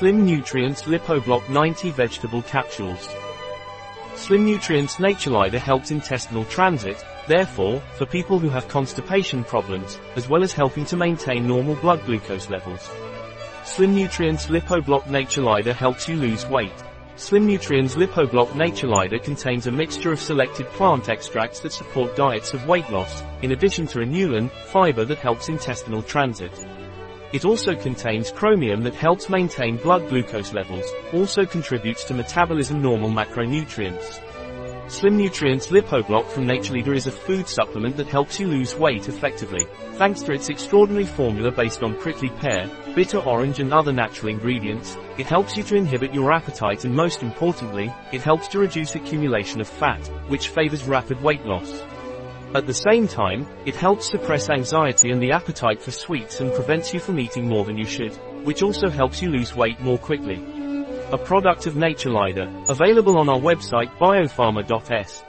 Slim Nutrients Lipobloq 90 Vegetable Capsules. Slim Nutrients Naturlider helps intestinal transit, therefore, for people who have constipation problems, as well as helping to maintain normal blood glucose levels. Slim Nutrients Lipobloq Naturlider helps you lose weight. Slim Nutrients Lipobloq Naturlider contains a mixture of selected plant extracts that support diets of weight loss, in addition to inulin, fiber that helps intestinal transit. It also contains chromium that helps maintain blood glucose levels, also contributes to metabolism normal macronutrients. Slim Nutrients Lipobloq from Naturlider is a food supplement that helps you lose weight effectively, thanks to its extraordinary formula based on prickly pear, bitter orange and other natural ingredients, it helps you to inhibit your appetite and most importantly, it helps to reduce accumulation of fat, which favors rapid weight loss. At the same time, it helps suppress anxiety and the appetite for sweets and prevents you from eating more than you should, which also helps you lose weight more quickly. A product of Naturlider, available on our website biopharma.s.